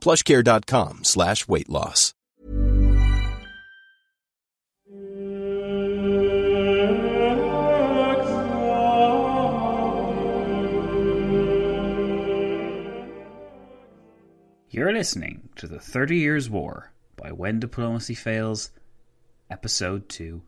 plushcare.com slash weight loss. You're listening to The Thirty Years' War by When Diplomacy Fails, Episode 2.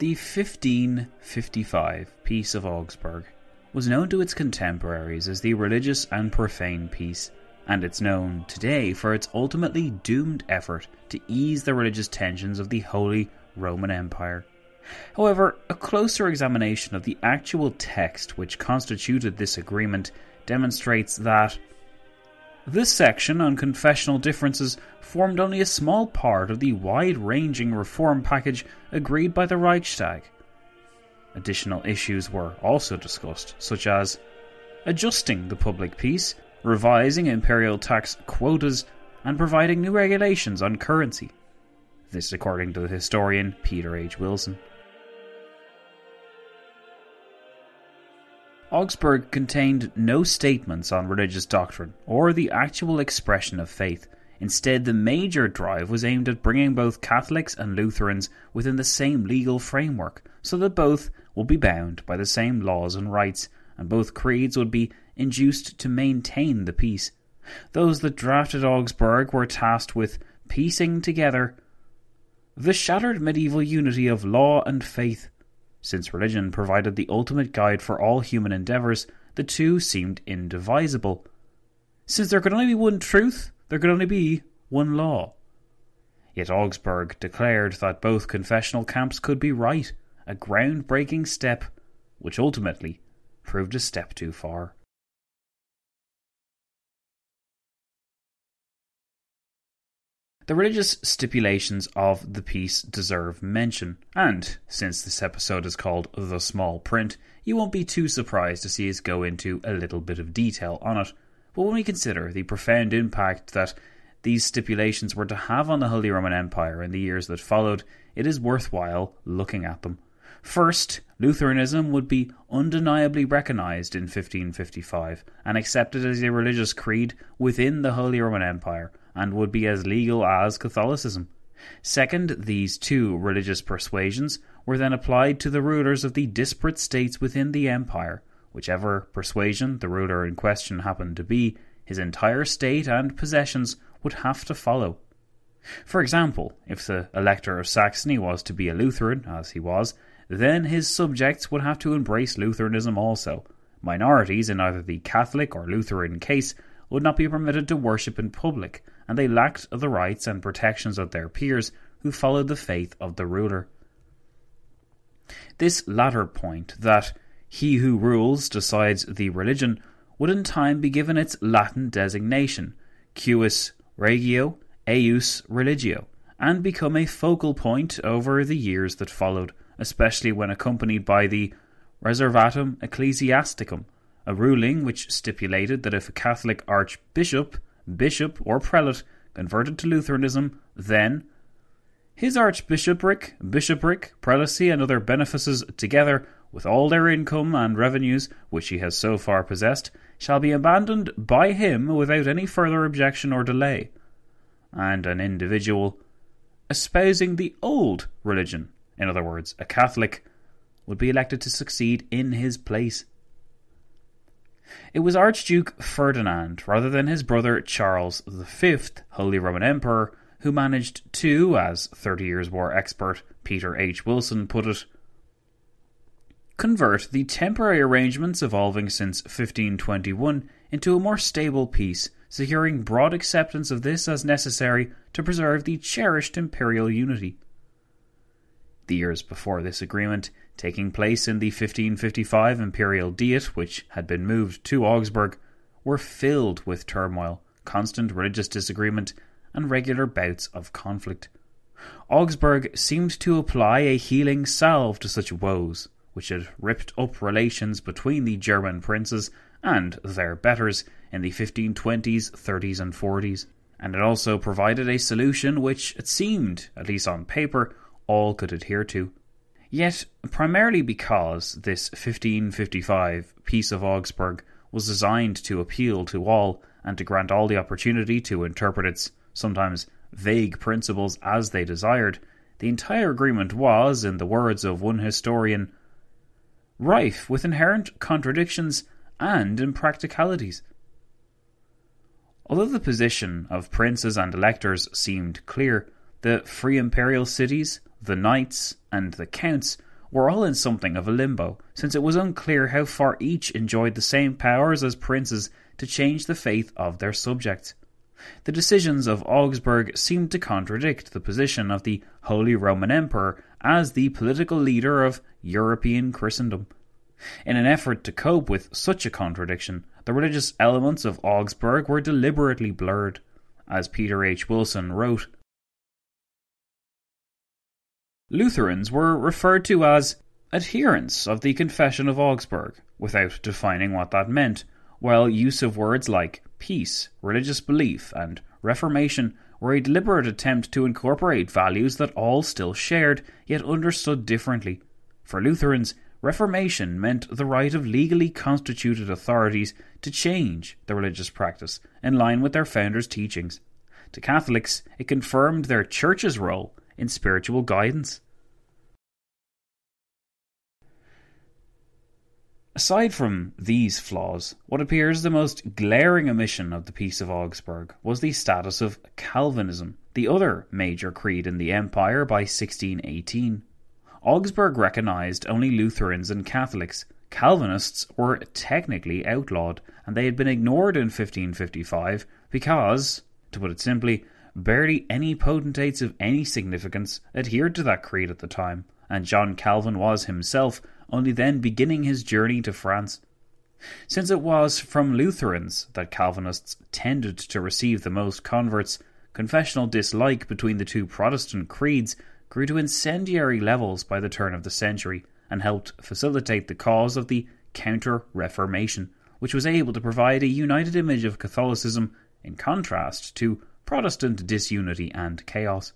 The 1555 Peace of Augsburg was known to its contemporaries as the religious and profane peace, and it's known today for its ultimately doomed effort to ease the religious tensions of the Holy Roman Empire. However, a closer examination of the actual text which constituted this agreement demonstrates that this section on confessional differences formed only a small part of the wide ranging reform package agreed by the Reichstag. Additional issues were also discussed, such as adjusting the public peace, revising imperial tax quotas, and providing new regulations on currency. This, according to the historian Peter H. Wilson. Augsburg contained no statements on religious doctrine or the actual expression of faith. Instead, the major drive was aimed at bringing both Catholics and Lutherans within the same legal framework, so that both would be bound by the same laws and rights, and both creeds would be induced to maintain the peace. Those that drafted Augsburg were tasked with piecing together the shattered medieval unity of law and faith since religion provided the ultimate guide for all human endeavours, the two seemed indivisible. Since there could only be one truth, there could only be one law. Yet Augsburg declared that both confessional camps could be right, a groundbreaking step, which ultimately proved a step too far. The religious stipulations of the peace deserve mention, and since this episode is called The Small Print, you won't be too surprised to see us go into a little bit of detail on it. But when we consider the profound impact that these stipulations were to have on the Holy Roman Empire in the years that followed, it is worthwhile looking at them. First, Lutheranism would be undeniably recognized in 1555 and accepted as a religious creed within the Holy Roman Empire and would be as legal as Catholicism. Second, these two religious persuasions were then applied to the rulers of the disparate states within the empire. Whichever persuasion the ruler in question happened to be, his entire state and possessions would have to follow. For example, if the Elector of Saxony was to be a Lutheran, as he was, then his subjects would have to embrace Lutheranism also. Minorities in either the Catholic or Lutheran case would not be permitted to worship in public, and they lacked the rights and protections of their peers who followed the faith of the ruler. This latter point, that he who rules decides the religion, would in time be given its Latin designation, cuius regio, eius religio, and become a focal point over the years that followed, especially when accompanied by the Reservatum Ecclesiasticum, a ruling which stipulated that if a Catholic archbishop bishop, or prelate converted to Lutheranism, then his archbishopric, bishopric, prelacy, and other benefices together with all their income and revenues which he has so far possessed, shall be abandoned by him without any further objection or delay, and an individual espousing the old religion, in other words, a Catholic, would be elected to succeed in his place. It was Archduke Ferdinand, rather than his brother Charles V, Holy Roman Emperor, who managed to, as Thirty Years' War expert Peter H. Wilson put it, convert the temporary arrangements evolving since 1521 into a more stable peace, securing broad acceptance of this as necessary to preserve the cherished imperial unity. The years before this agreement, taking place in the 1555 imperial diet, which had been moved to Augsburg, were filled with turmoil, constant religious disagreement, and regular bouts of conflict. Augsburg seemed to apply a healing salve to such woes, which had ripped up relations between the German princes and their betters in the 1520s, 30s, and 40s. And it also provided a solution which, it seemed, at least on paper, all could adhere to. Yet, primarily because this 1555 Peace of Augsburg was designed to appeal to all and to grant all the opportunity to interpret its sometimes vague principles as they desired, the entire agreement was, in the words of one historian, rife with inherent contradictions and impracticalities. Although the position of princes and electors seemed clear, the free imperial cities, the knights, and the counts were all in something of a limbo, since it was unclear how far each enjoyed the same powers as princes to change the faith of their subjects. The decisions of Augsburg seemed to contradict the position of the Holy Roman Emperor as the political leader of European Christendom. In an effort to cope with such a contradiction, the religious elements of Augsburg were deliberately blurred. As Peter H. Wilson wrote, Lutherans were referred to as adherents of the Confession of Augsburg, without defining what that meant, while use of words like peace, religious belief, and reformation were a deliberate attempt to incorporate values that all still shared, yet understood differently. For Lutherans, Reformation meant the right of legally constituted authorities to change the religious practice in line with their founders' teachings. To Catholics, it confirmed their church's role in spiritual guidance. Aside from these flaws, what appears the most glaring omission of the Peace of Augsburg was the status of Calvinism, the other major creed in the empire by 1618. Augsburg recognized only Lutherans and Catholics. Calvinists were technically outlawed, and they had been ignored in 1555 because, to put it simply, barely any potentates of any significance adhered to that creed at the time, and John Calvin was himself only then beginning his journey to France. Since it was from Lutherans that Calvinists tended to receive the most converts, confessional dislike between the two Protestant creeds grew to incendiary levels by the turn of the century and helped facilitate the cause of the Counter Reformation, which was able to provide a united image of Catholicism in contrast to Protestant disunity and chaos.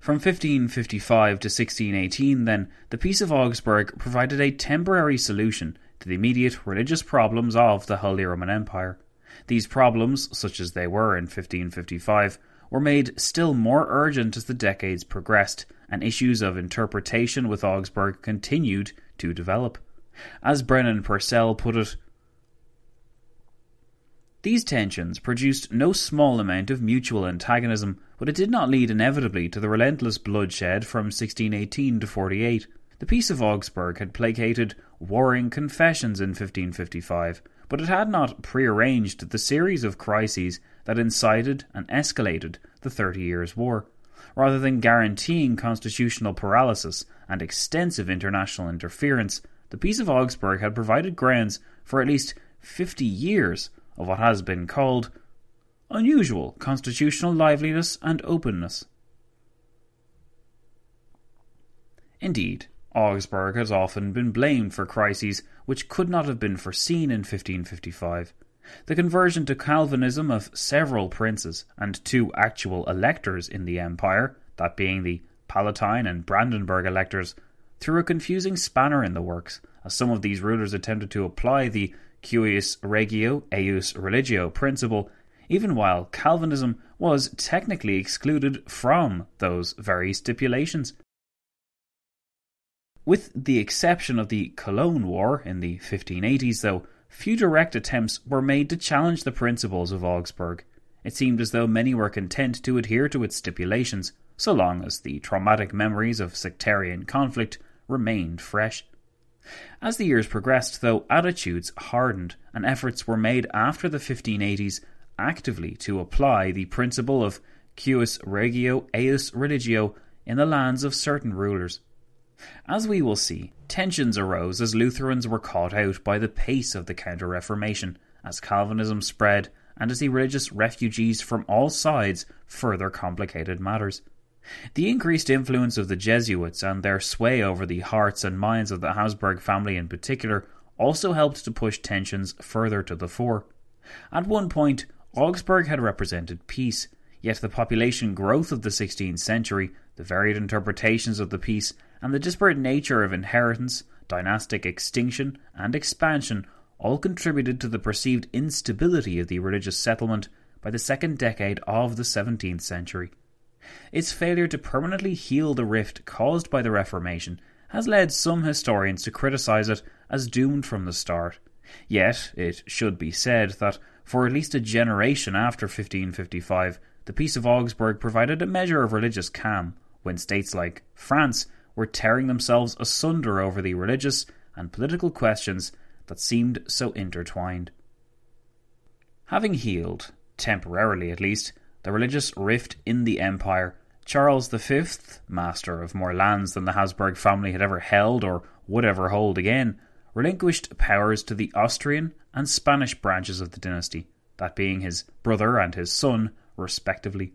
From 1555 to 1618, then, the Peace of Augsburg provided a temporary solution to the immediate religious problems of the Holy Roman Empire. These problems, such as they were in 1555, were made still more urgent as the decades progressed and issues of interpretation with Augsburg continued to develop. As Brennan Pursell put it, these tensions produced no small amount of mutual antagonism, but it did not lead inevitably to the relentless bloodshed from 1618 to 48. The Peace of Augsburg had placated warring confessions in 1555, but it had not prearranged the series of crises that incited and escalated the Thirty Years' War. Rather than guaranteeing constitutional paralysis and extensive international interference, the Peace of Augsburg had provided grounds for at least 50 years of what has been called unusual constitutional liveliness and openness. Indeed, Augsburg has often been blamed for crises which could not have been foreseen in 1555. The conversion to Calvinism of several princes and two actual electors in the empire, that being the Palatine and Brandenburg electors, threw a confusing spanner in the works, as some of these rulers attempted to apply the cuius regio, eius religio principle, even while Calvinism was technically excluded from those very stipulations. With the exception of the Cologne War in the 1580s, though, few direct attempts were made to challenge the principles of Augsburg. It seemed as though many were content to adhere to its stipulations, so long as the traumatic memories of sectarian conflict remained fresh. As the years progressed, though, attitudes hardened, and efforts were made after the 1580s actively to apply the principle of cuius regio eius religio in the lands of certain rulers. As we will see, tensions arose as Lutherans were caught out by the pace of the Counter Reformation, as Calvinism spread, and as the religious refugees from all sides further complicated matters. The increased influence of the Jesuits and their sway over the hearts and minds of the Habsburg family in particular also helped to push tensions further to the fore. At one point, Augsburg had represented peace, yet the population growth of the 16th century, the varied interpretations of the peace, and the disparate nature of inheritance, dynastic extinction, and expansion all contributed to the perceived instability of the religious settlement by the second decade of the 17th century. Its failure to permanently heal the rift caused by the Reformation has led some historians to criticize it as doomed from the start. Yet, it should be said that for at least a generation after 1555, the Peace of Augsburg provided a measure of religious calm when states like France were tearing themselves asunder over the religious and political questions that seemed so intertwined. Having healed, temporarily at least, the religious rift in the empire, Charles V, master of more lands than the Habsburg family had ever held or would ever hold again, relinquished powers to the Austrian and Spanish branches of the dynasty, that being his brother and his son, respectively.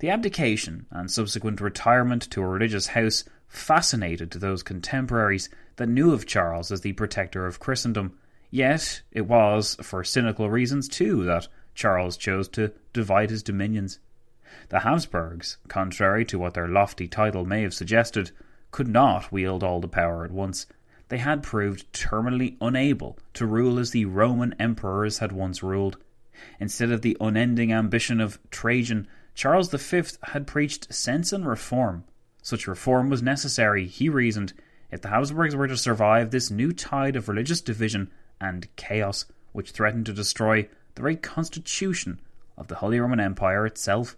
The abdication and subsequent retirement to a religious house fascinated those contemporaries that knew of Charles as the protector of Christendom, yet it was, for cynical reasons too, that Charles chose to divide his dominions. The Habsburgs, contrary to what their lofty title may have suggested, could not wield all the power at once. They had proved terminally unable to rule as the Roman emperors had once ruled. Instead of the unending ambition of Trajan, Charles V had preached sense and reform. Such reform was necessary, he reasoned, if the Habsburgs were to survive this new tide of religious division and chaos which threatened to destroy the very constitution of the Holy Roman Empire itself.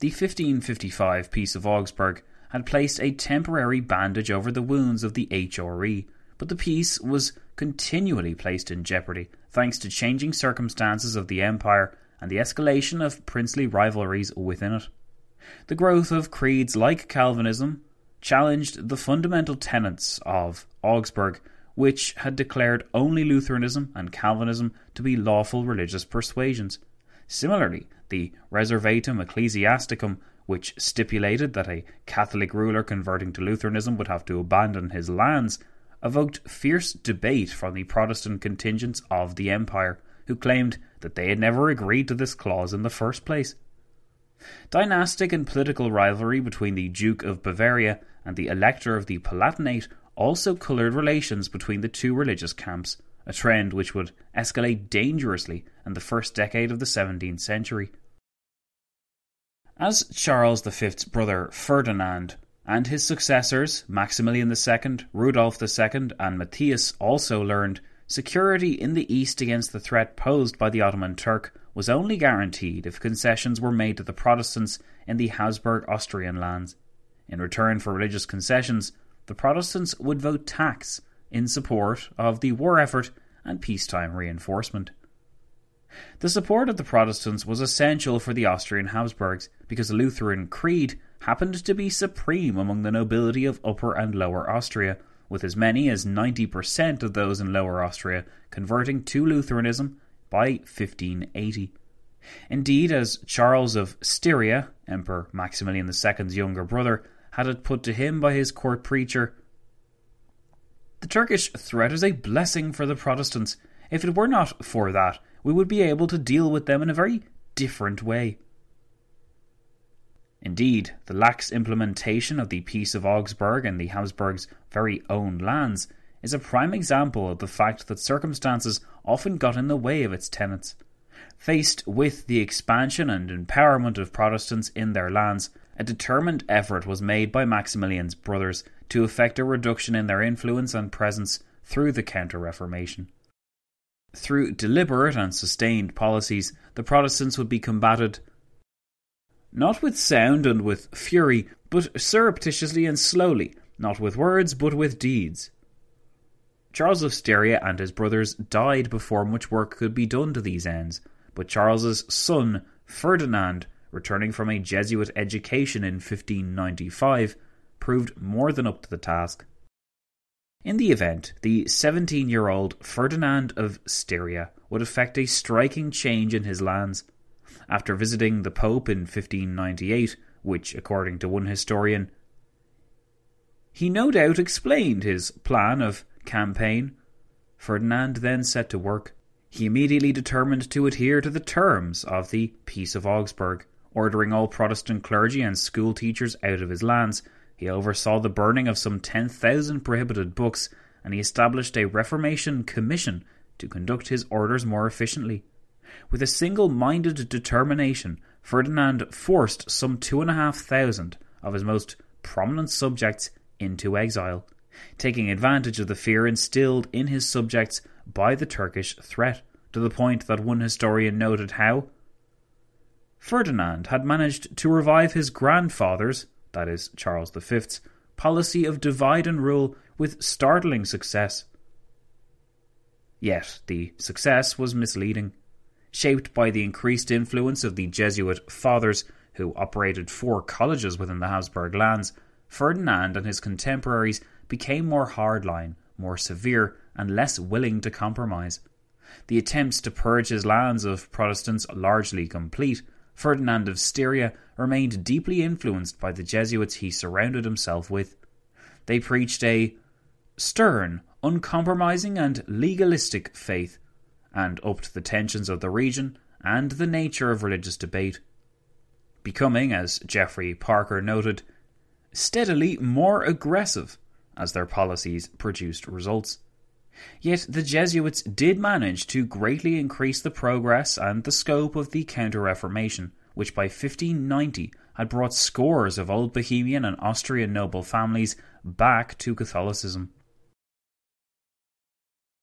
The 1555 Peace of Augsburg had placed a temporary bandage over the wounds of the HRE, but the peace was continually placed in jeopardy thanks to changing circumstances of the empire and the escalation of princely rivalries within it. The growth of creeds like Calvinism challenged the fundamental tenets of Augsburg, which had declared only Lutheranism and Calvinism to be lawful religious persuasions. Similarly, the Reservatum Ecclesiasticum, which stipulated that a Catholic ruler converting to Lutheranism would have to abandon his lands, evoked fierce debate from the Protestant contingents of the empire, who claimed that they had never agreed to this clause in the first place. Dynastic and political rivalry between the Duke of Bavaria and the Elector of the Palatinate also coloured relations between the two religious camps, a trend which would escalate dangerously in the first decade of the 17th century. As Charles V's brother Ferdinand and his successors, Maximilian II, Rudolf II, and Matthias, also learned, security in the east against the threat posed by the Ottoman Turk was only guaranteed if concessions were made to the Protestants in the Habsburg Austrian lands. In return for religious concessions, the Protestants would vote tax in support of the war effort and peacetime reinforcement. The support of the Protestants was essential for the Austrian Habsburgs because the Lutheran creed happened to be supreme among the nobility of Upper and Lower Austria, with as many as 90% of those in Lower Austria converting to Lutheranism by 1580. Indeed, as Charles of Styria, Emperor Maximilian II's younger brother, had it put to him by his court preacher, the Turkish threat is a blessing for the Protestants. If it were not for that, we would be able to deal with them in a very different way. Indeed, the lax implementation of the Peace of Augsburg and the Habsburgs' very own lands is a prime example of the fact that circumstances often got in the way of its tenets. Faced with the expansion and empowerment of Protestants in their lands, a determined effort was made by Maximilian's brothers to effect a reduction in their influence and presence through the Counter Reformation. Through deliberate and sustained policies, the Protestants would be combated not with sound and with fury, but surreptitiously and slowly, not with words, but with deeds. Charles of Styria and his brothers died before much work could be done to these ends, but Charles's son, Ferdinand, returning from a Jesuit education in 1595, proved more than up to the task. In the event, the 17 year old Ferdinand of Styria would effect a striking change in his lands after visiting the Pope in 1598, which, according to one historian, he no doubt explained his plan of campaign. Ferdinand then set to work. He immediately determined to adhere to the terms of the Peace of Augsburg, ordering all Protestant clergy and school teachers out of his lands. He oversaw the burning of some 10,000 prohibited books, and he established a Reformation Commission to conduct his orders more efficiently. With a single minded determination, Ferdinand forced some two and a half thousand of his most prominent subjects into exile, taking advantage of the fear instilled in his subjects by the Turkish threat, to the point that one historian noted how Ferdinand had managed to revive his grandfather's, that is, Charles V's, policy of divide and rule with startling success. Yet the success was misleading shaped by the increased influence of the Jesuit fathers who operated four colleges within the Habsburg lands, Ferdinand and his contemporaries became more hardline, more severe, and less willing to compromise. The attempts to purge his lands of Protestants largely complete, Ferdinand of Styria remained deeply influenced by the Jesuits he surrounded himself with. They preached a stern, uncompromising, and legalistic faith and upped the tensions of the region and the nature of religious debate. Becoming, as Geoffrey Parker noted, steadily more aggressive as their policies produced results. Yet the Jesuits did manage to greatly increase the progress and the scope of the Counter Reformation, which by 1590 had brought scores of old Bohemian and Austrian noble families back to Catholicism.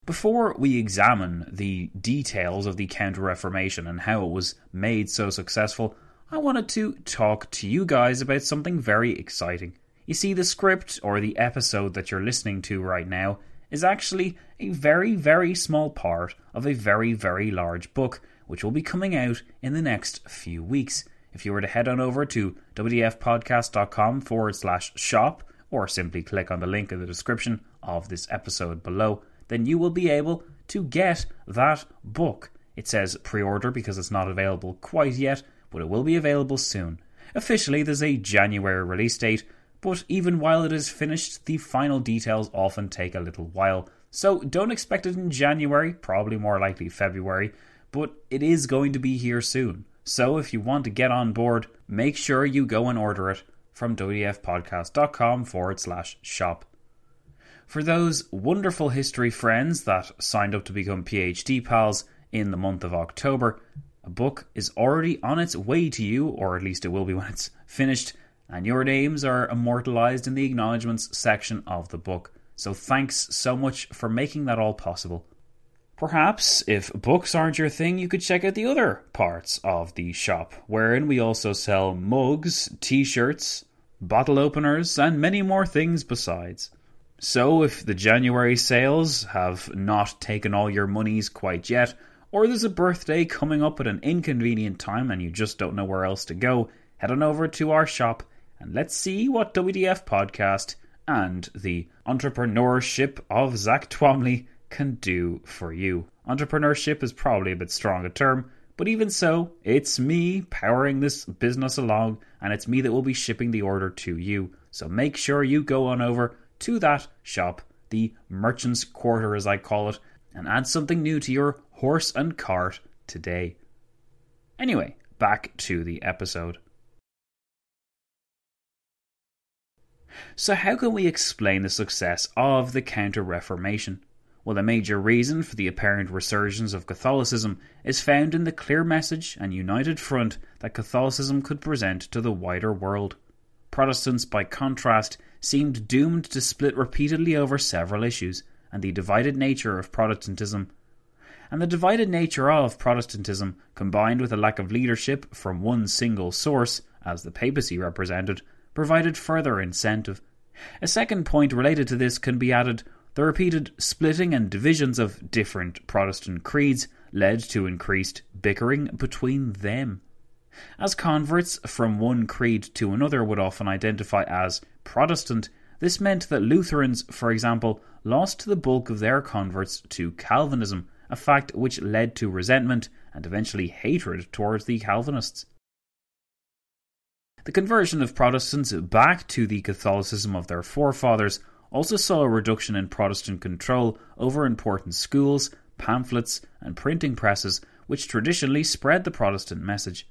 Before we examine the details of the Counter Reformation and how it was made so successful, I wanted to talk to you guys about something very exciting. You see, the script or the episode that you're listening to right now is actually a very, very small part of a very, very large book, which will be coming out in the next few weeks. If you were to head on over to wdfpodcast.com forward slash shop, or simply click on the link in the description of this episode below, then you will be able to get that book. It says pre order because it's not available quite yet, but it will be available soon. Officially, there's a January release date, but even while it is finished, the final details often take a little while. So don't expect it in January, probably more likely February, but it is going to be here soon. So if you want to get on board, make sure you go and order it from wdfpodcast.com forward slash shop. For those wonderful history friends that signed up to become PhD pals in the month of October, a book is already on its way to you, or at least it will be when it's finished, and your names are immortalized in the acknowledgements section of the book. So thanks so much for making that all possible. Perhaps, if books aren't your thing, you could check out the other parts of the shop, wherein we also sell mugs, t shirts, bottle openers, and many more things besides. So, if the January sales have not taken all your monies quite yet, or there's a birthday coming up at an inconvenient time and you just don't know where else to go, head on over to our shop and let's see what WDF Podcast and the entrepreneurship of Zach Twamley can do for you. Entrepreneurship is probably a bit strong a term, but even so, it's me powering this business along, and it's me that will be shipping the order to you. So make sure you go on over to that shop, the Merchant's Quarter as I call it, and add something new to your horse and cart today. Anyway, back to the episode. So, how can we explain the success of the Counter Reformation? Well, a major reason for the apparent resurgence of Catholicism is found in the clear message and united front that Catholicism could present to the wider world. Protestants, by contrast, seemed doomed to split repeatedly over several issues, and the divided nature of Protestantism. And the divided nature of Protestantism, combined with a lack of leadership from one single source, as the papacy represented, provided further incentive. A second point related to this can be added the repeated splitting and divisions of different Protestant creeds led to increased bickering between them. As converts from one creed to another would often identify as Protestant, this meant that Lutherans, for example, lost the bulk of their converts to Calvinism, a fact which led to resentment and eventually hatred towards the Calvinists. The conversion of Protestants back to the Catholicism of their forefathers also saw a reduction in Protestant control over important schools, pamphlets, and printing presses, which traditionally spread the Protestant message.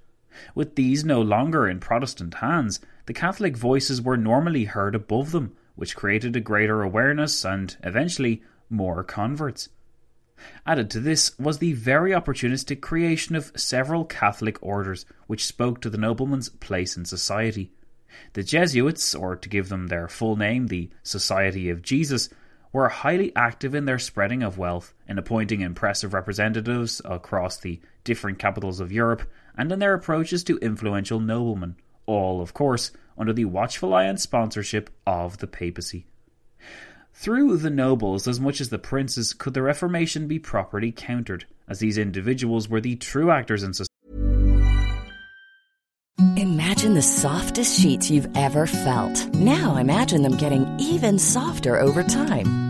With these no longer in Protestant hands, the Catholic voices were normally heard above them, which created a greater awareness and, eventually, more converts. Added to this was the very opportunistic creation of several Catholic orders, which spoke to the nobleman's place in society. The Jesuits, or to give them their full name, the Society of Jesus, were highly active in their spreading of wealth, in appointing impressive representatives across the different capitals of Europe, and in their approaches to influential noblemen, all, of course, under the watchful eye and sponsorship of the papacy. Through the nobles, as much as the princes, could the Reformation be properly countered, as these individuals were the true actors in society. Imagine the softest sheets you've ever felt. Now imagine them getting even softer over time.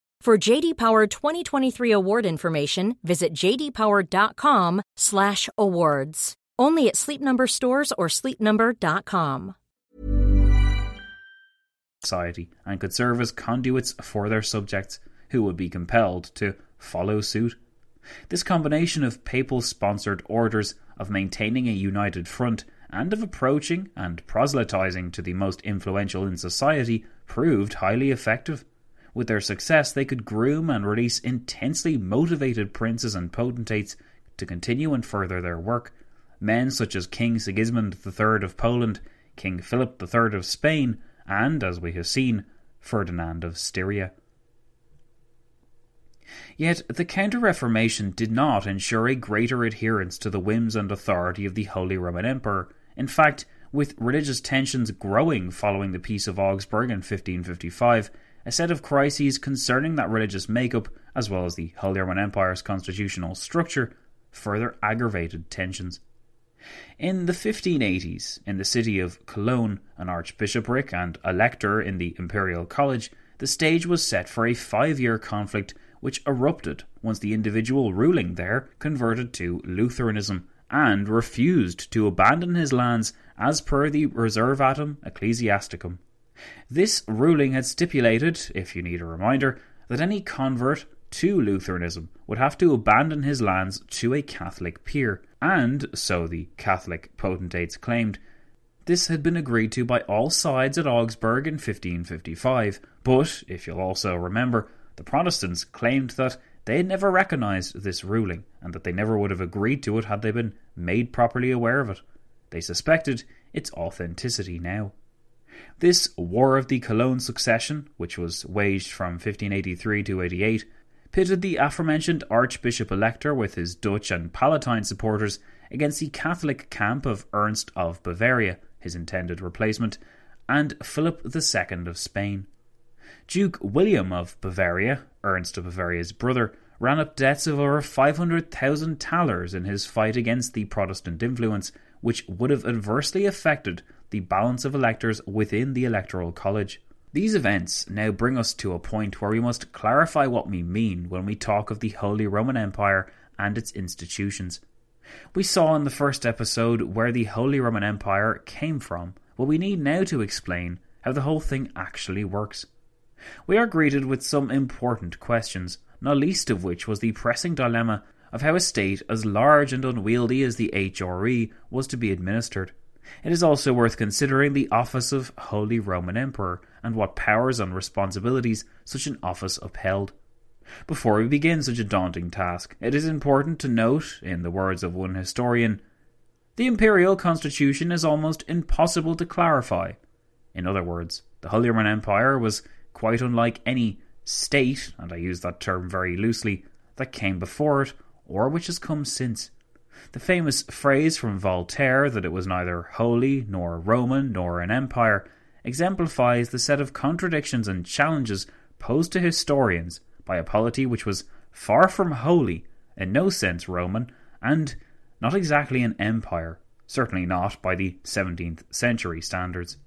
For JD Power 2023 award information, visit jdpower.com/awards. Only at Sleep Number stores or sleepnumber.com. Society and could serve as conduits for their subjects, who would be compelled to follow suit. This combination of papal-sponsored orders of maintaining a united front and of approaching and proselytizing to the most influential in society proved highly effective. With their success, they could groom and release intensely motivated princes and potentates to continue and further their work. Men such as King Sigismund III of Poland, King Philip III of Spain, and, as we have seen, Ferdinand of Styria. Yet the Counter Reformation did not ensure a greater adherence to the whims and authority of the Holy Roman Emperor. In fact, with religious tensions growing following the Peace of Augsburg in 1555, a set of crises concerning that religious makeup, as well as the Holy Roman Empire's constitutional structure, further aggravated tensions. In the 1580s, in the city of Cologne, an archbishopric and elector in the Imperial College, the stage was set for a five year conflict which erupted once the individual ruling there converted to Lutheranism and refused to abandon his lands as per the Reservatum Ecclesiasticum. This ruling had stipulated, if you need a reminder, that any convert to Lutheranism would have to abandon his lands to a Catholic peer, and, so the Catholic potentates claimed, this had been agreed to by all sides at Augsburg in 1555, but, if you'll also remember, the Protestants claimed that they had never recognised this ruling, and that they never would have agreed to it had they been made properly aware of it. They suspected its authenticity now. This War of the Cologne Succession, which was waged from 1583 to 88, pitted the aforementioned Archbishop Elector with his Dutch and Palatine supporters against the Catholic camp of Ernst of Bavaria, his intended replacement, and Philip II of Spain. Duke William of Bavaria, Ernst of Bavaria's brother, ran up debts of over 500,000 thalers in his fight against the Protestant influence, which would have adversely affected the balance of electors within the Electoral College. These events now bring us to a point where we must clarify what we mean when we talk of the Holy Roman Empire and its institutions. We saw in the first episode where the Holy Roman Empire came from, but we need now to explain how the whole thing actually works. We are greeted with some important questions, not least of which was the pressing dilemma of how a state as large and unwieldy as the HRE was to be administered. It is also worth considering the office of Holy Roman Emperor and what powers and responsibilities such an office upheld. Before we begin such a daunting task, it is important to note, in the words of one historian, the imperial constitution is almost impossible to clarify. In other words, the Holy Roman Empire was quite unlike any state, and I use that term very loosely, that came before it or which has come since. The famous phrase from Voltaire that it was neither holy, nor Roman, nor an empire exemplifies the set of contradictions and challenges posed to historians by a polity which was far from holy, in no sense Roman, and not exactly an empire, certainly not by the 17th century standards.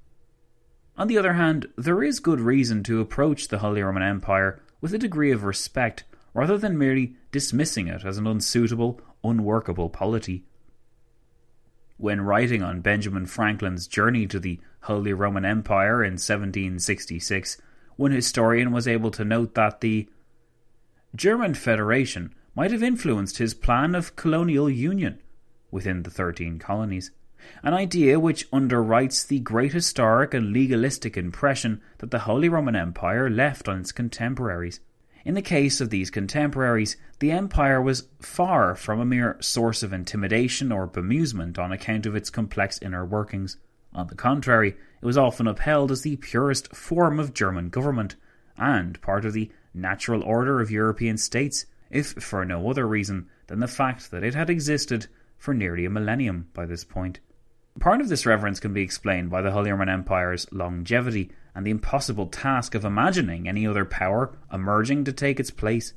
On the other hand, there is good reason to approach the Holy Roman Empire with a degree of respect rather than merely dismissing it as an unsuitable, unworkable polity. When writing on Benjamin Franklin's journey to the Holy Roman Empire in 1766, one historian was able to note that the German Federation might have influenced his plan of colonial union within the thirteen colonies, an idea which underwrites the great historic and legalistic impression that the Holy Roman Empire left on its contemporaries. In the case of these contemporaries, the empire was far from a mere source of intimidation or bemusement on account of its complex inner workings. On the contrary, it was often upheld as the purest form of German government, and part of the natural order of European states, if for no other reason than the fact that it had existed for nearly a millennium by this point. Part of this reverence can be explained by the Holy Roman Empire's longevity and the impossible task of imagining any other power emerging to take its place.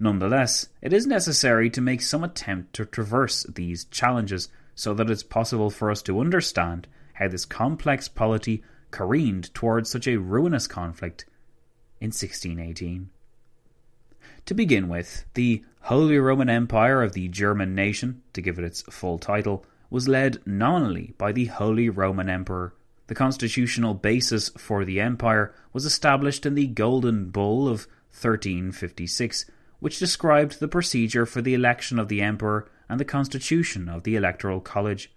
Nonetheless, it is necessary to make some attempt to traverse these challenges so that it's possible for us to understand how this complex polity careened towards such a ruinous conflict in 1618. To begin with, the Holy Roman Empire of the German nation, to give it its full title, was led nominally by the Holy Roman Emperor the constitutional basis for the empire was established in the Golden Bull of 1356, which described the procedure for the election of the emperor and the constitution of the Electoral College.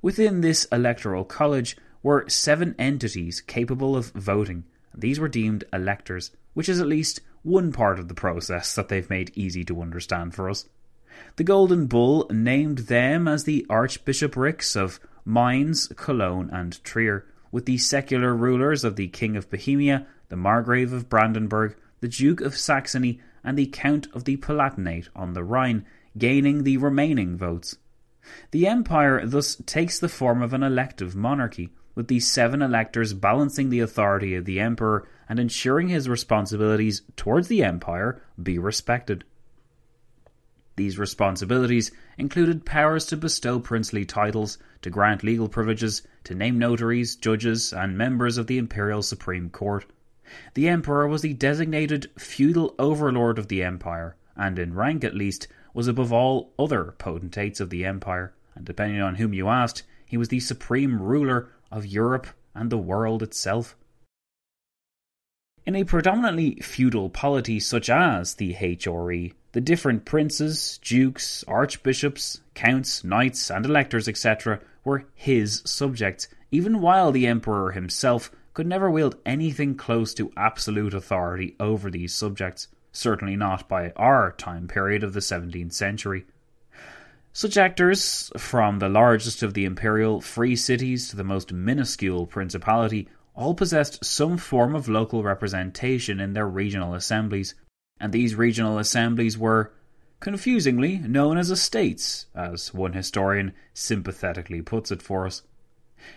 Within this Electoral College were seven entities capable of voting. These were deemed electors, which is at least one part of the process that they've made easy to understand for us. The Golden Bull named them as the archbishoprics of Mainz, Cologne, and Trier, with the secular rulers of the King of Bohemia, the Margrave of Brandenburg, the Duke of Saxony, and the Count of the Palatinate on the Rhine gaining the remaining votes. The empire thus takes the form of an elective monarchy, with the seven electors balancing the authority of the emperor and ensuring his responsibilities towards the empire be respected. These responsibilities included powers to bestow princely titles, to grant legal privileges, to name notaries, judges, and members of the imperial Supreme Court. The emperor was the designated feudal overlord of the empire, and in rank at least, was above all other potentates of the empire, and depending on whom you asked, he was the supreme ruler of Europe and the world itself. In a predominantly feudal polity such as the HRE, the different princes, dukes, archbishops, counts, knights, and electors, etc., were his subjects, even while the emperor himself could never wield anything close to absolute authority over these subjects, certainly not by our time period of the 17th century. Such actors, from the largest of the imperial free cities to the most minuscule principality, all possessed some form of local representation in their regional assemblies, and these regional assemblies were, confusingly, known as estates, as one historian sympathetically puts it for us.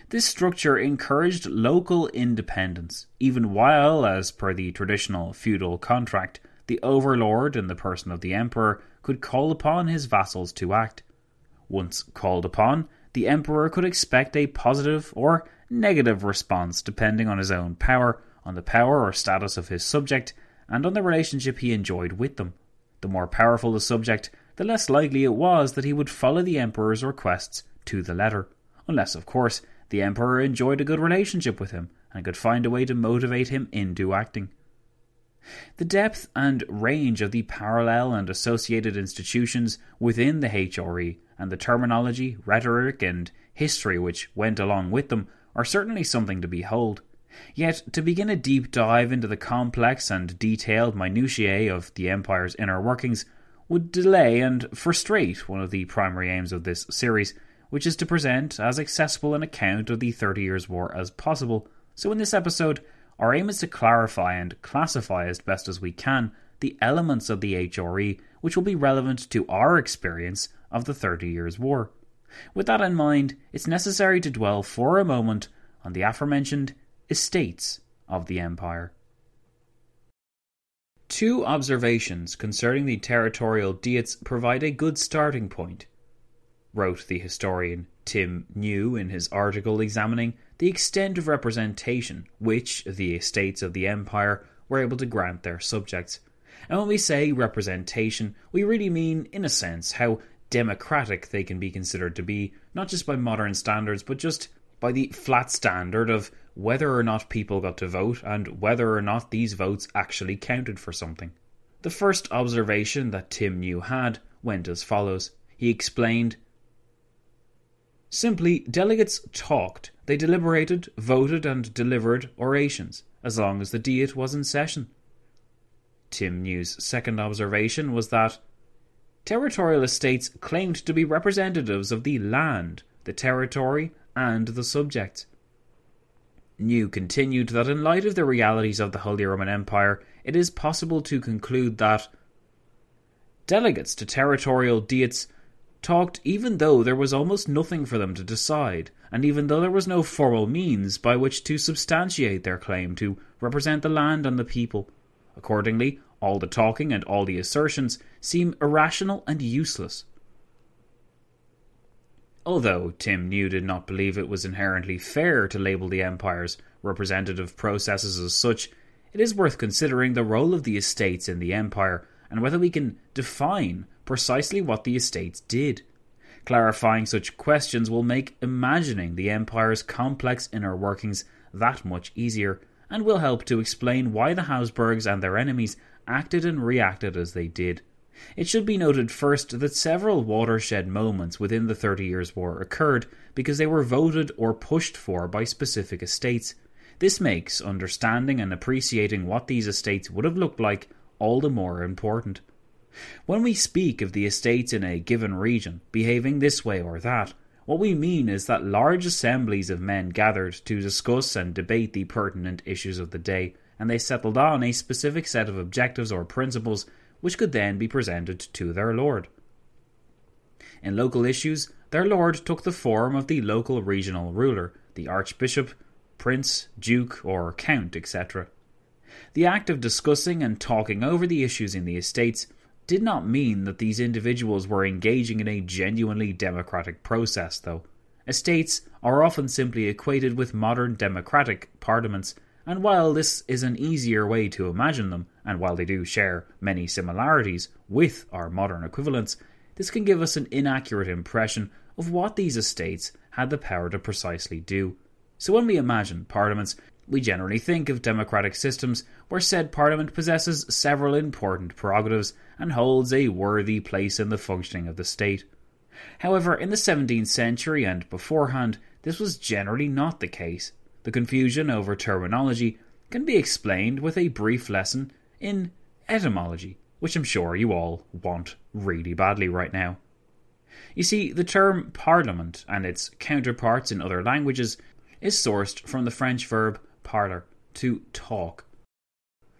This structure encouraged local independence, even while, as per the traditional feudal contract, the overlord, in the person of the emperor, could call upon his vassals to act. Once called upon, the emperor could expect a positive or negative response depending on his own power, on the power or status of his subject, and on the relationship he enjoyed with them. The more powerful the subject, the less likely it was that he would follow the emperor's requests to the letter, unless, of course, the emperor enjoyed a good relationship with him and could find a way to motivate him into acting. The depth and range of the parallel and associated institutions within the HRE and the terminology, rhetoric, and history which went along with them are certainly something to behold. Yet, to begin a deep dive into the complex and detailed minutiae of the Empire's inner workings would delay and frustrate one of the primary aims of this series, which is to present as accessible an account of the Thirty Years' War as possible. So, in this episode, our aim is to clarify and classify as best as we can the elements of the HRE which will be relevant to our experience of the Thirty Years' War. With that in mind, it's necessary to dwell for a moment on the aforementioned estates of the empire. Two observations concerning the territorial diets provide a good starting point, wrote the historian Tim Neu in his article examining the extent of representation which the estates of the empire were able to grant their subjects. And when we say representation, we really mean, in a sense, how democratic they can be considered to be, not just by modern standards, but just by the flat standard of whether or not people got to vote and whether or not these votes actually counted for something. The first observation that Tim Neu had went as follows. He explained Simply, delegates talked, they deliberated, voted, and delivered orations, as long as the Diet was in session. Tim Neu's second observation was that territorial estates claimed to be representatives of the land, the territory, and the subjects. Neu continued that in light of the realities of the Holy Roman Empire, it is possible to conclude that delegates to territorial diets talked even though there was almost nothing for them to decide, and even though there was no formal means by which to substantiate their claim to represent the land and the people. Accordingly, all the talking and all the assertions seem irrational and useless. Although Tim Neu did not believe it was inherently fair to label the Empire's representative processes as such, it is worth considering the role of the estates in the Empire and whether we can define precisely what the estates did. Clarifying such questions will make imagining the Empire's complex inner workings that much easier, and will help to explain why the Habsburgs and their enemies acted and reacted as they did. It should be noted first that several watershed moments within the Thirty Years' War occurred because they were voted or pushed for by specific estates. This makes understanding and appreciating what these estates would have looked like all the more important. When we speak of the estates in a given region behaving this way or that, what we mean is that large assemblies of men gathered to discuss and debate the pertinent issues of the day, and they settled on a specific set of objectives or principles which could then be presented to their lord. In local issues, their lord took the form of the local regional ruler, the archbishop, prince, duke, or count, etc. The act of discussing and talking over the issues in the estates did not mean that these individuals were engaging in a genuinely democratic process, though. Estates are often simply equated with modern democratic parliaments and while this is an easier way to imagine them, and while they do share many similarities with our modern equivalents, this can give us an inaccurate impression of what these estates had the power to precisely do. So when we imagine parliaments, We generally think of democratic systems where said parliament possesses several important prerogatives and holds a worthy place in the functioning of the state. However, in the 17th century and beforehand, this was generally not the case. The confusion over terminology can be explained with a brief lesson in etymology, which I'm sure you all want really badly right now. You see, the term parliament and its counterparts in other languages is sourced from the French verb parler, to talk.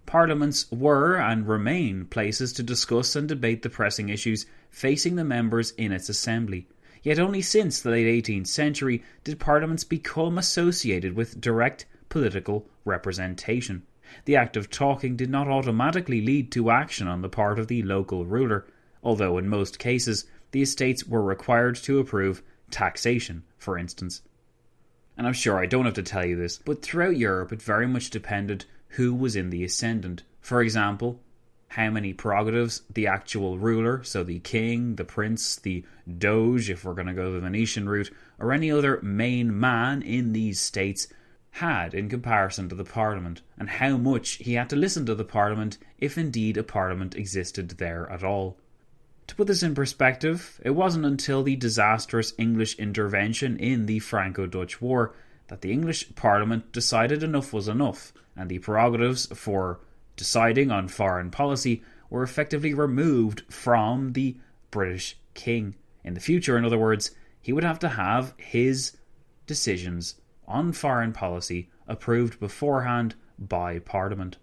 Parliaments were and remain places to discuss and debate the pressing issues facing the members in its assembly. Yet only since the late 18th century did parliaments become associated with direct political representation. The act of talking did not automatically lead to action on the part of the local ruler, although in most cases the estates were required to approve taxation, for instance. And I'm sure I don't have to tell you this, but throughout Europe it very much depended who was in the ascendant. For example, how many prerogatives the actual ruler, so the king, the prince, the doge, if we're going to go the Venetian route, or any other main man in these states had in comparison to the parliament, and how much he had to listen to the parliament if indeed a parliament existed there at all. To put this in perspective, it wasn't until the disastrous English intervention in the Franco Dutch War that the English Parliament decided enough was enough, and the prerogatives for deciding on foreign policy were effectively removed from the British King. In the future, in other words, he would have to have his decisions on foreign policy approved beforehand by Parliament.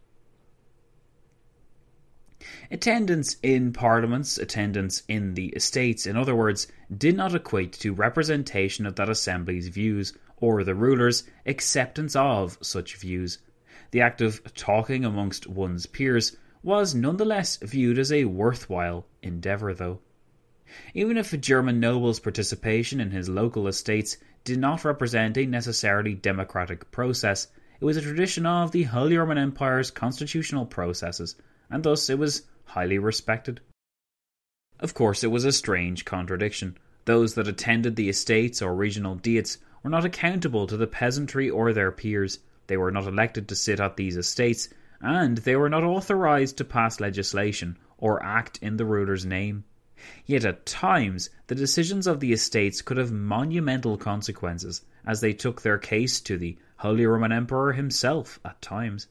Attendance in parliaments, attendance in the estates, in other words, did not equate to representation of that assembly's views or the ruler's acceptance of such views. The act of talking amongst one's peers was nonetheless viewed as a worthwhile endeavour, though. Even if a German noble's participation in his local estates did not represent a necessarily democratic process, it was a tradition of the Holy Roman Empire's constitutional processes and thus it was highly respected. Of course, it was a strange contradiction. Those that attended the estates or regional diets were not accountable to the peasantry or their peers. They were not elected to sit at these estates, and they were not authorized to pass legislation or act in the ruler's name. Yet at times, the decisions of the estates could have monumental consequences, as they took their case to the Holy Roman Emperor himself at times.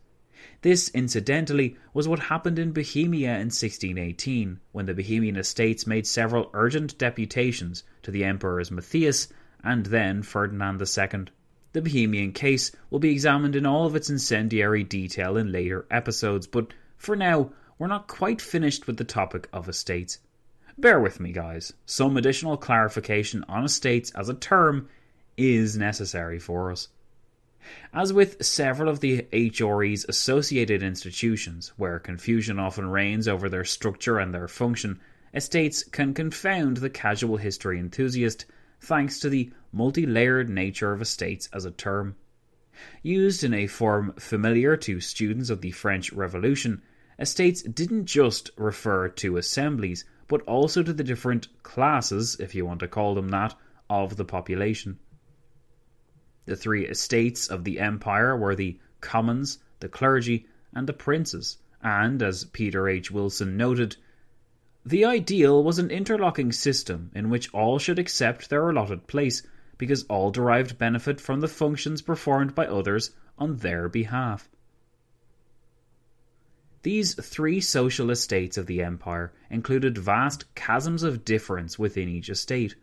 This, incidentally, was what happened in Bohemia in 1618, when the Bohemian estates made several urgent deputations to the Emperors Matthias and then Ferdinand II. The Bohemian case will be examined in all of its incendiary detail in later episodes, but for now, we're not quite finished with the topic of estates. Bear with me, guys. Some additional clarification on estates as a term is necessary for us. As with several of the HRE's associated institutions, where confusion often reigns over their structure and their function, estates can confound the casual history enthusiast thanks to the multi layered nature of estates as a term. Used in a form familiar to students of the French Revolution, estates didn't just refer to assemblies, but also to the different classes, if you want to call them that, of the population. The three estates of the empire were the commons, the clergy, and the princes, and, as Peter H. Wilson noted, the ideal was an interlocking system in which all should accept their allotted place because all derived benefit from the functions performed by others on their behalf. These three social estates of the empire included vast chasms of difference within each estate.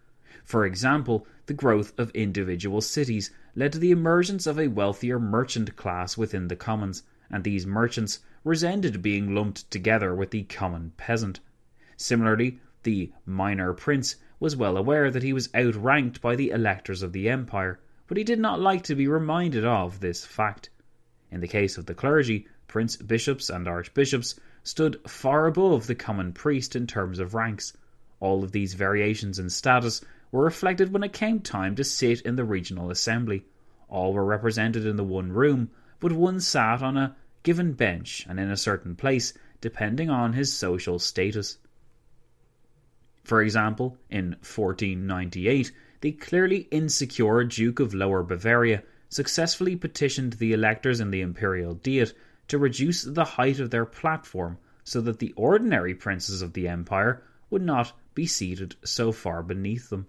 For example, the growth of individual cities led to the emergence of a wealthier merchant class within the commons, and these merchants resented being lumped together with the common peasant. Similarly, the minor prince was well aware that he was outranked by the electors of the empire, but he did not like to be reminded of this fact. In the case of the clergy, prince bishops and archbishops stood far above the common priest in terms of ranks. All of these variations in status were reflected when it came time to sit in the regional assembly. All were represented in the one room, but one sat on a given bench and in a certain place, depending on his social status. For example, in 1498, the clearly insecure Duke of Lower Bavaria successfully petitioned the electors in the imperial diet to reduce the height of their platform so that the ordinary princes of the empire would not be seated so far beneath them.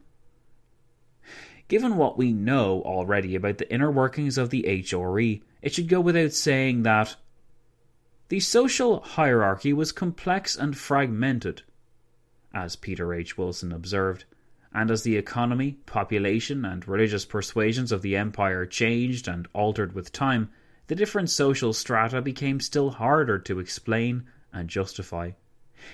Given what we know already about the inner workings of the HRE, it should go without saying that the social hierarchy was complex and fragmented, as Peter H. Wilson observed, and as the economy, population, and religious persuasions of the empire changed and altered with time, the different social strata became still harder to explain and justify.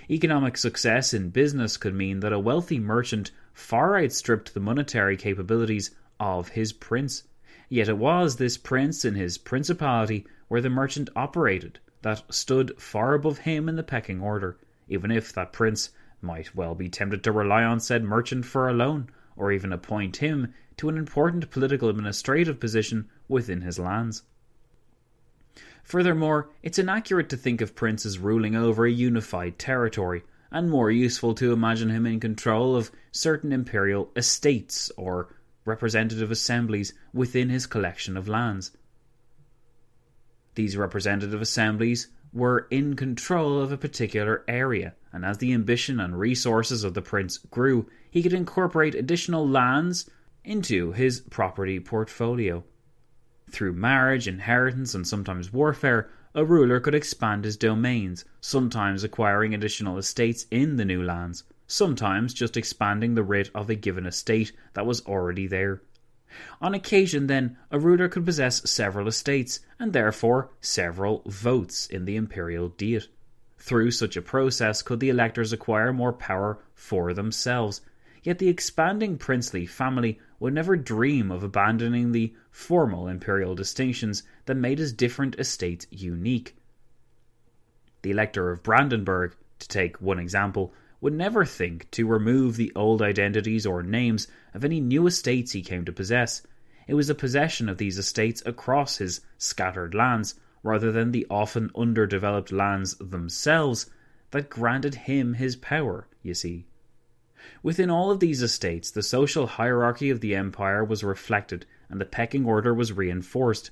Economic success in business could mean that a wealthy merchant far outstripped the monetary capabilities of his prince. Yet it was this prince in his principality where the merchant operated that stood far above him in the pecking order, even if that prince might well be tempted to rely on said merchant for a loan, or even appoint him to an important political administrative position within his lands. Furthermore, it's inaccurate to think of princes ruling over a unified territory, and more useful to imagine him in control of certain imperial estates or representative assemblies within his collection of lands. These representative assemblies were in control of a particular area, and as the ambition and resources of the prince grew, he could incorporate additional lands into his property portfolio. Through marriage, inheritance, and sometimes warfare, a ruler could expand his domains, sometimes acquiring additional estates in the new lands, sometimes just expanding the writ of a given estate that was already there. On occasion, then, a ruler could possess several estates, and therefore several votes in the imperial diet. Through such a process could the electors acquire more power for themselves, yet the expanding princely family would never dream of abandoning the formal imperial distinctions that made his different estates unique. The Elector of Brandenburg, to take one example, would never think to remove the old identities or names of any new estates he came to possess. It was the possession of these estates across his scattered lands, rather than the often underdeveloped lands themselves, that granted him his power, you see. Within all of these estates, the social hierarchy of the empire was reflected, and the pecking order was reinforced.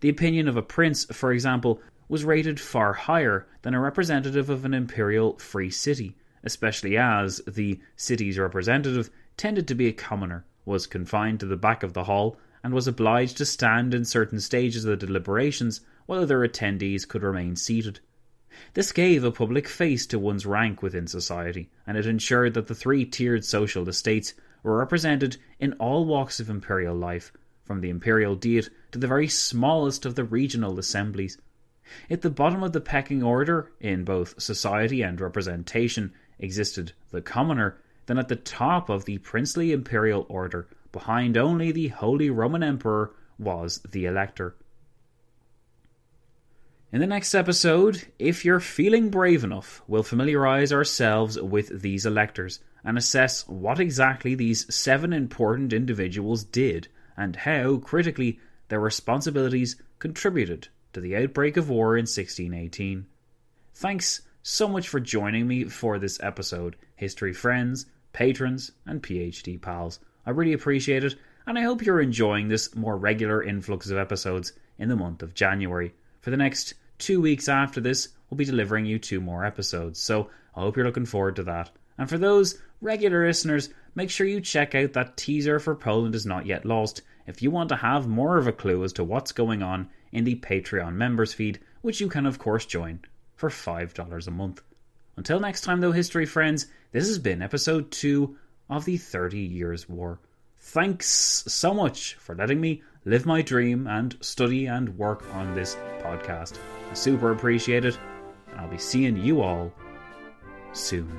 The opinion of a prince, for example, was rated far higher than a representative of an imperial free city, especially as the city's representative tended to be a commoner, was confined to the back of the hall, and was obliged to stand in certain stages of the deliberations while other attendees could remain seated. This gave a public face to one's rank within society, and it ensured that the three tiered social estates were represented in all walks of imperial life, from the imperial diet to the very smallest of the regional assemblies. At the bottom of the pecking order, in both society and representation, existed the commoner, then at the top of the princely imperial order, behind only the Holy Roman Emperor, was the elector. In the next episode, if you're feeling brave enough, we'll familiarise ourselves with these electors and assess what exactly these seven important individuals did and how, critically, their responsibilities contributed to the outbreak of war in 1618. Thanks so much for joining me for this episode, history friends, patrons, and PhD pals. I really appreciate it, and I hope you're enjoying this more regular influx of episodes in the month of January. For the next two weeks after this, we'll be delivering you two more episodes. So I hope you're looking forward to that. And for those regular listeners, make sure you check out that teaser for Poland is Not Yet Lost if you want to have more of a clue as to what's going on in the Patreon members feed, which you can, of course, join for $5 a month. Until next time, though, history friends, this has been episode 2 of the 30 Years' War. Thanks so much for letting me live my dream and study and work on this podcast. I super appreciate it, and I'll be seeing you all soon.